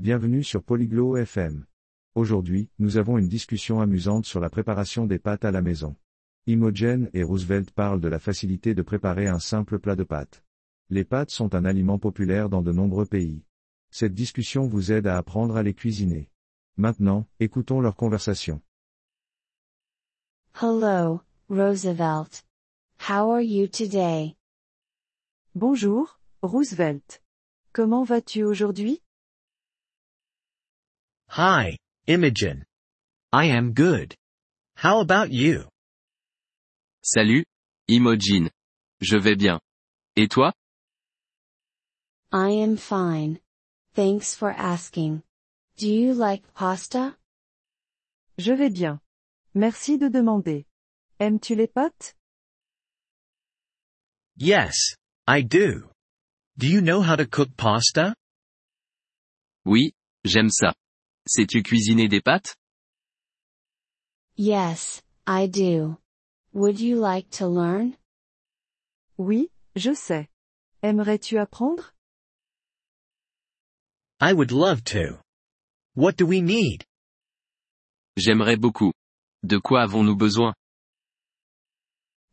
Bienvenue sur Polyglot FM. Aujourd'hui, nous avons une discussion amusante sur la préparation des pâtes à la maison. Imogen et Roosevelt parlent de la facilité de préparer un simple plat de pâtes. Les pâtes sont un aliment populaire dans de nombreux pays. Cette discussion vous aide à apprendre à les cuisiner. Maintenant, écoutons leur conversation. Hello, Roosevelt. How are you today? Bonjour, Roosevelt. Comment vas-tu aujourd'hui? Hi, Imogen. I am good. How about you? Salut, Imogen. Je vais bien. Et toi? I am fine. Thanks for asking. Do you like pasta? Je vais bien. Merci de demander. Aimes-tu les pâtes? Yes, I do. Do you know how to cook pasta? Oui, j'aime ça. Sais-tu cuisiner des pâtes? Yes, I do. Would you like to learn? Oui, je sais. Aimerais-tu apprendre? I would love to. What do we need? J'aimerais beaucoup. De quoi avons-nous besoin?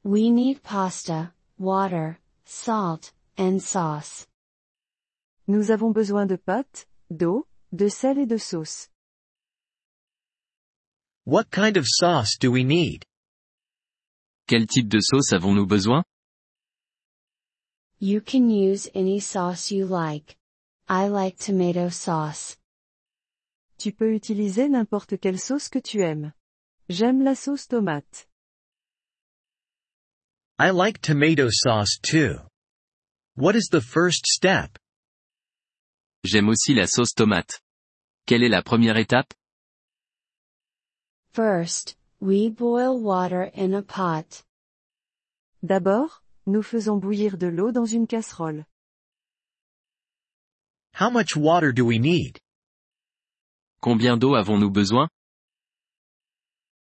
We need pasta, water, salt, and sauce. Nous avons besoin de pâtes, d'eau, de sel et de sauce. What kind of sauce do we need? Quel type de sauce avons-nous besoin? You can use any sauce you like. I like tomato sauce. Tu peux utiliser n'importe quelle sauce que tu aimes. J'aime la sauce tomate. I like tomato sauce too. What is the first step? J'aime aussi la sauce tomate. Quelle est la première étape? First, we boil water in a pot. D'abord, nous faisons bouillir de l'eau dans une casserole. How much water do we need? Combien d'eau avons-nous besoin?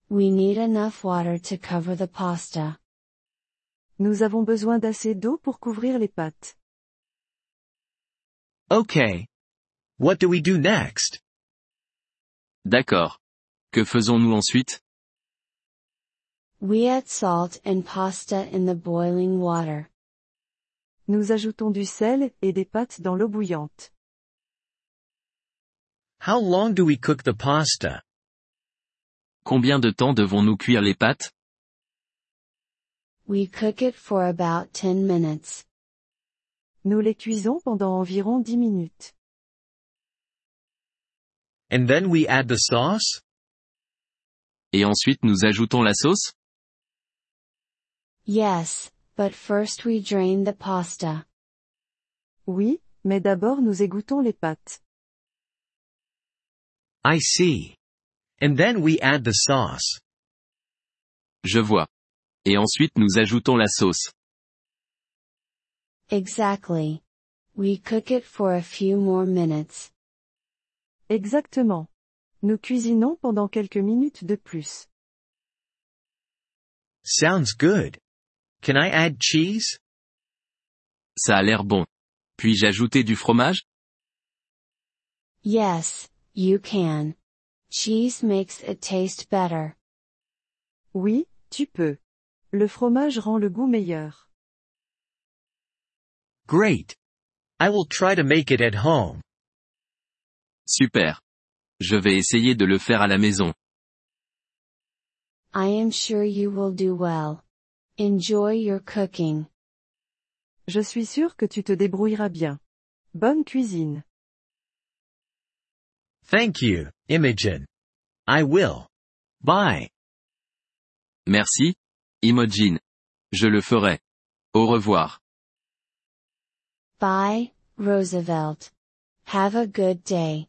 We need enough water to cover the pasta. Nous avons besoin d'assez d'eau pour couvrir les pâtes. Okay. What do we do next? D'accord. Que faisons-nous ensuite? We add salt and pasta in the boiling water. Nous ajoutons du sel et des pâtes dans l'eau bouillante. How long do we cook the pasta? Combien de temps devons-nous cuire les pâtes? We cook it for about 10 minutes. Nous les cuisons pendant environ 10 minutes. And then we add the sauce? Et ensuite nous ajoutons la sauce? Yes, but first we drain the pasta. Oui, mais d'abord nous égouttons les pâtes. I see. And then we add the sauce. Je vois. Et ensuite nous ajoutons la sauce. Exactly. We cook it for a few more minutes. Exactement. Nous cuisinons pendant quelques minutes de plus. Sounds good. Can I add cheese? Ça a l'air bon. Puis-je ajouter du fromage? Yes, you can. Cheese makes it taste better. Oui, tu peux. Le fromage rend le goût meilleur. Great. I will try to make it at home. Super. Je vais essayer de le faire à la maison. I am sure you will do well. Enjoy your cooking. Je suis sûr que tu te débrouilleras bien. Bonne cuisine. Thank you, Imogen. I will. Bye. Merci, Imogen. Je le ferai. Au revoir. Bye, Roosevelt. Have a good day.